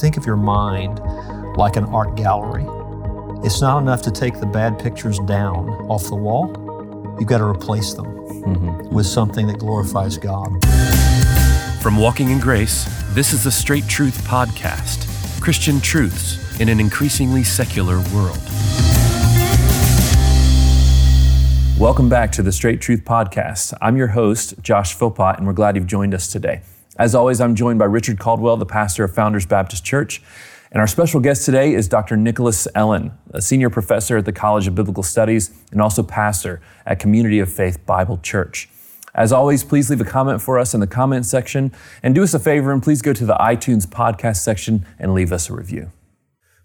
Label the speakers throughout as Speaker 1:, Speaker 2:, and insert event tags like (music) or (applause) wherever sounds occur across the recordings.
Speaker 1: think of your mind like an art gallery, it's not enough to take the bad pictures down off the wall. You've got to replace them mm-hmm. with something that glorifies God.
Speaker 2: From Walking in Grace, this is the Straight Truth Podcast Christian truths in an increasingly secular world. Welcome back to the Straight Truth Podcast. I'm your host, Josh Philpott, and we're glad you've joined us today. As always, I'm joined by Richard Caldwell, the pastor of Founders Baptist Church. And our special guest today is Dr. Nicholas Ellen, a senior professor at the College of Biblical Studies and also pastor at Community of Faith Bible Church. As always, please leave a comment for us in the comment section and do us a favor and please go to the iTunes podcast section and leave us a review.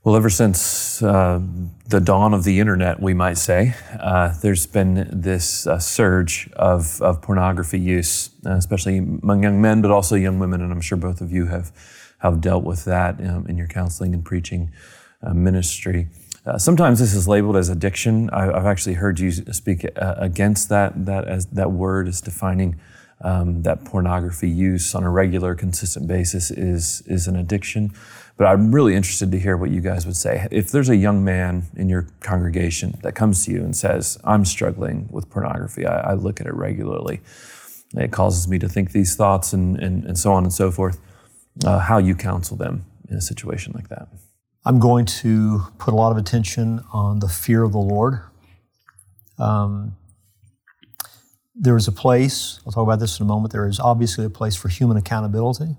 Speaker 2: Well, ever since uh, the dawn of the internet, we might say, uh, there's been this uh, surge of, of pornography use, uh, especially among young men, but also young women. And I'm sure both of you have, have dealt with that um, in your counseling and preaching uh, ministry. Uh, sometimes this is labeled as addiction. I, have actually heard you speak against that, that, as, that word as defining um, that pornography use on a regular, consistent basis is, is an addiction. But I'm really interested to hear what you guys would say. If there's a young man in your congregation that comes to you and says, I'm struggling with pornography, I, I look at it regularly, it causes me to think these thoughts and, and, and so on and so forth, uh, how you counsel them in a situation like that.
Speaker 1: I'm going to put a lot of attention on the fear of the Lord. Um, there is a place, I'll talk about this in a moment, there is obviously a place for human accountability.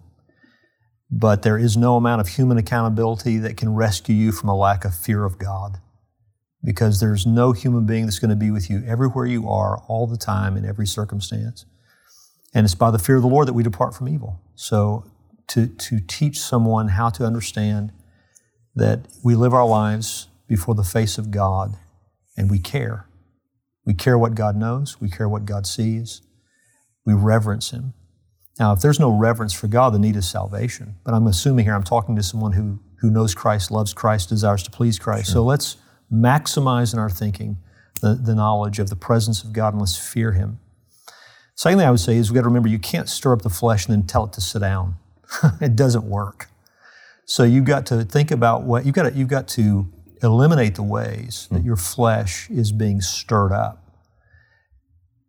Speaker 1: But there is no amount of human accountability that can rescue you from a lack of fear of God. Because there's no human being that's going to be with you everywhere you are, all the time, in every circumstance. And it's by the fear of the Lord that we depart from evil. So to, to teach someone how to understand that we live our lives before the face of God and we care. We care what God knows, we care what God sees, we reverence Him. Now, if there's no reverence for God, the need is salvation. But I'm assuming here I'm talking to someone who, who knows Christ, loves Christ, desires to please Christ. Sure. So let's maximize in our thinking the, the knowledge of the presence of God and let's fear Him. Second thing I would say is we've got to remember you can't stir up the flesh and then tell it to sit down. (laughs) it doesn't work. So you've got to think about what you've got to, you've got to eliminate the ways that hmm. your flesh is being stirred up.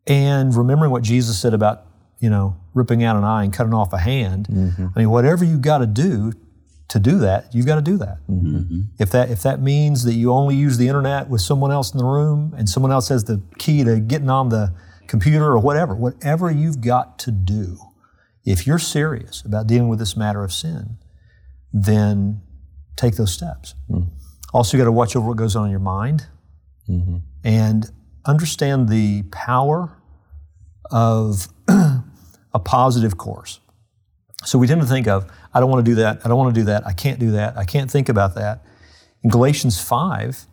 Speaker 1: And remembering what Jesus said about you know, ripping out an eye and cutting off a hand. Mm-hmm. I mean, whatever you've got to do to do that, you've got to do that. Mm-hmm. If that if that means that you only use the internet with someone else in the room and someone else has the key to getting on the computer or whatever, whatever you've got to do, if you're serious about dealing with this matter of sin, then take those steps. Mm. Also, you got to watch over what goes on in your mind mm-hmm. and understand the power of (clears throat) a positive course. So we tend to think of, I don't want to do that, I don't want to do that, I can't do that, I can't think about that. In Galatians 5,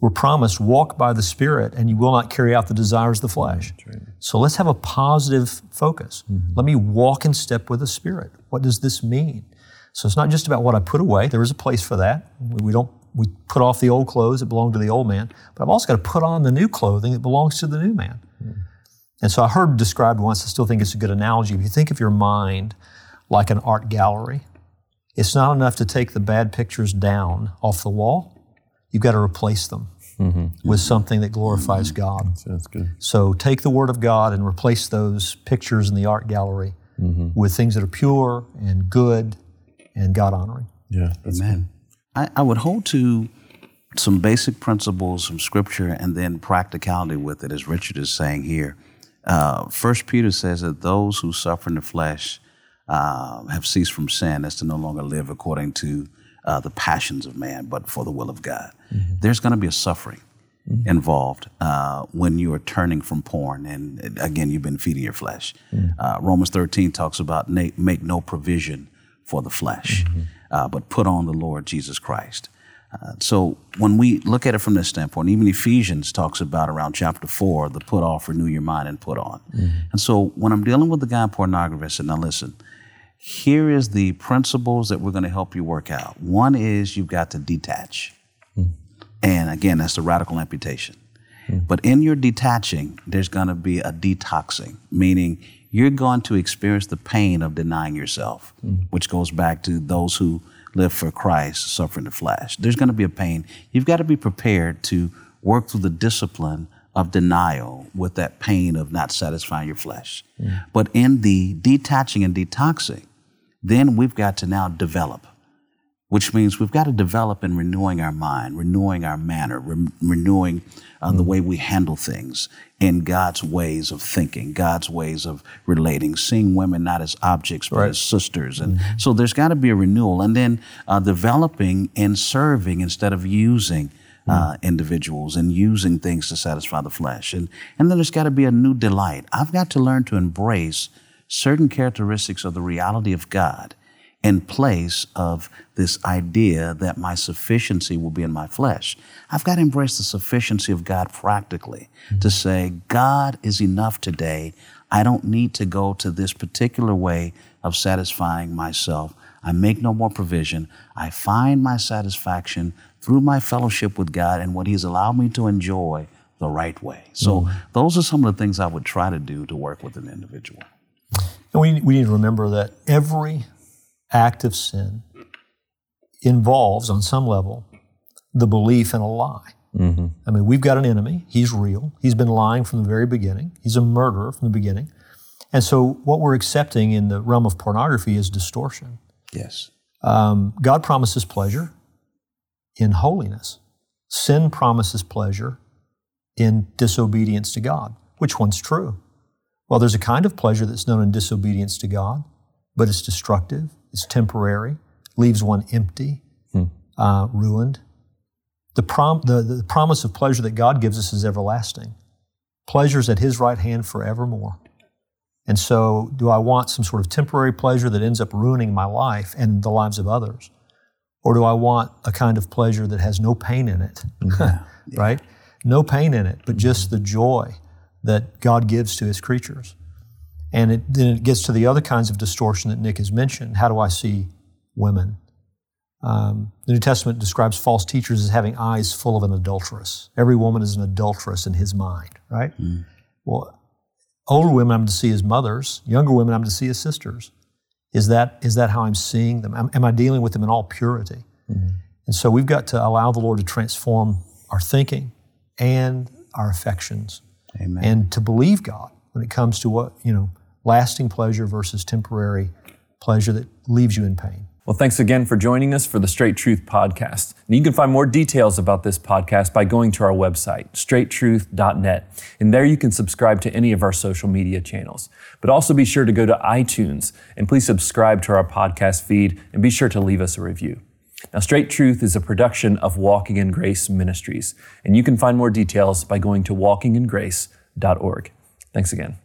Speaker 1: we're promised, walk by the Spirit and you will not carry out the desires of the flesh. Right. So let's have a positive focus. Mm-hmm. Let me walk in step with the Spirit. What does this mean? So it's not just about what I put away. There is a place for that. We don't we put off the old clothes that belong to the old man, but I've also got to put on the new clothing that belongs to the new man. Mm-hmm. And so I heard described once, I still think it's a good analogy. If you think of your mind like an art gallery, it's not enough to take the bad pictures down off the wall. You've got to replace them mm-hmm. with something that glorifies mm-hmm. God.
Speaker 3: That's good.
Speaker 1: So take the Word of God and replace those pictures in the art gallery mm-hmm. with things that are pure and good and God honoring.
Speaker 3: Yeah,
Speaker 4: Amen. I, I would hold to some basic principles from Scripture and then practicality with it, as Richard is saying here. Uh, First Peter says that those who suffer in the flesh uh, have ceased from sin, as to no longer live according to uh, the passions of man, but for the will of God. Mm-hmm. There's going to be a suffering mm-hmm. involved uh, when you are turning from porn, and again, you've been feeding your flesh. Mm-hmm. Uh, Romans 13 talks about make no provision for the flesh, mm-hmm. Uh, but put on the Lord Jesus Christ. Uh, so when we look at it from this standpoint, even Ephesians talks about around chapter four, the put off, renew your mind, and put on. Mm-hmm. And so when I'm dealing with the guy pornography, I said, now listen, here is the principles that we're going to help you work out. One is you've got to detach. Mm-hmm. And again, that's the radical amputation. Mm-hmm. But in your detaching, there's going to be a detoxing, meaning you're going to experience the pain of denying yourself, mm. which goes back to those who live for Christ, suffer in the flesh. There's going to be a pain. You've got to be prepared to work through the discipline of denial with that pain of not satisfying your flesh. Mm. But in the detaching and detoxing, then we've got to now develop which means we've got to develop in renewing our mind, renewing our manner, re- renewing uh, the way we handle things in God's ways of thinking, God's ways of relating, seeing women not as objects, but right. as sisters. And mm-hmm. so there's got to be a renewal. And then uh, developing and serving instead of using. Uh, mm. individuals and using things to satisfy the flesh. And, and then there's got to be a new delight. I've got to learn to embrace certain characteristics of the reality of God in place of this idea that my sufficiency will be in my flesh. I've got to embrace the sufficiency of God practically mm-hmm. to say, God is enough today. I don't need to go to this particular way of satisfying myself. I make no more provision. I find my satisfaction through my fellowship with God and what He's allowed me to enjoy the right way. So, mm-hmm. those are some of the things I would try to do to work with an individual.
Speaker 1: And we, we need to remember that every act of sin involves, on some level, the belief in a lie. Mm-hmm. I mean, we've got an enemy. He's real. He's been lying from the very beginning. He's a murderer from the beginning. And so, what we're accepting in the realm of pornography is distortion.
Speaker 4: Yes.
Speaker 1: Um, God promises pleasure in holiness. Sin promises pleasure in disobedience to God. Which one's true? Well, there's a kind of pleasure that's known in disobedience to God, but it's destructive it's temporary, leaves one empty, hmm. uh, ruined. The, prom- the, the promise of pleasure that God gives us is everlasting. Pleasure's at His right hand forevermore. And so, do I want some sort of temporary pleasure that ends up ruining my life and the lives of others? Or do I want a kind of pleasure that has no pain in it? (laughs) Yeah. right? No pain in it, but just the joy that God gives to His creatures. And it, then it gets to the other kinds of distortion that Nick has mentioned. How do I see women? Um, the New Testament describes false teachers as having eyes full of an adulteress. Every woman is an adulteress in his mind, right? Mm. Well, older women I'm to see as mothers, younger women I'm to see as sisters. Is that, is that how I'm seeing them? Am, am I dealing with them in all purity? Mm. And so we've got to allow the Lord to transform our thinking and our affections Amen. and to believe God when it comes to what, you know, lasting pleasure versus temporary pleasure that leaves you in pain.
Speaker 2: Well, thanks again for joining us for the Straight Truth Podcast. And you can find more details about this podcast by going to our website, straighttruth.net. And there you can subscribe to any of our social media channels. But also be sure to go to iTunes and please subscribe to our podcast feed and be sure to leave us a review. Now, Straight Truth is a production of Walking in Grace Ministries, and you can find more details by going to walkingingrace.org. Thanks again.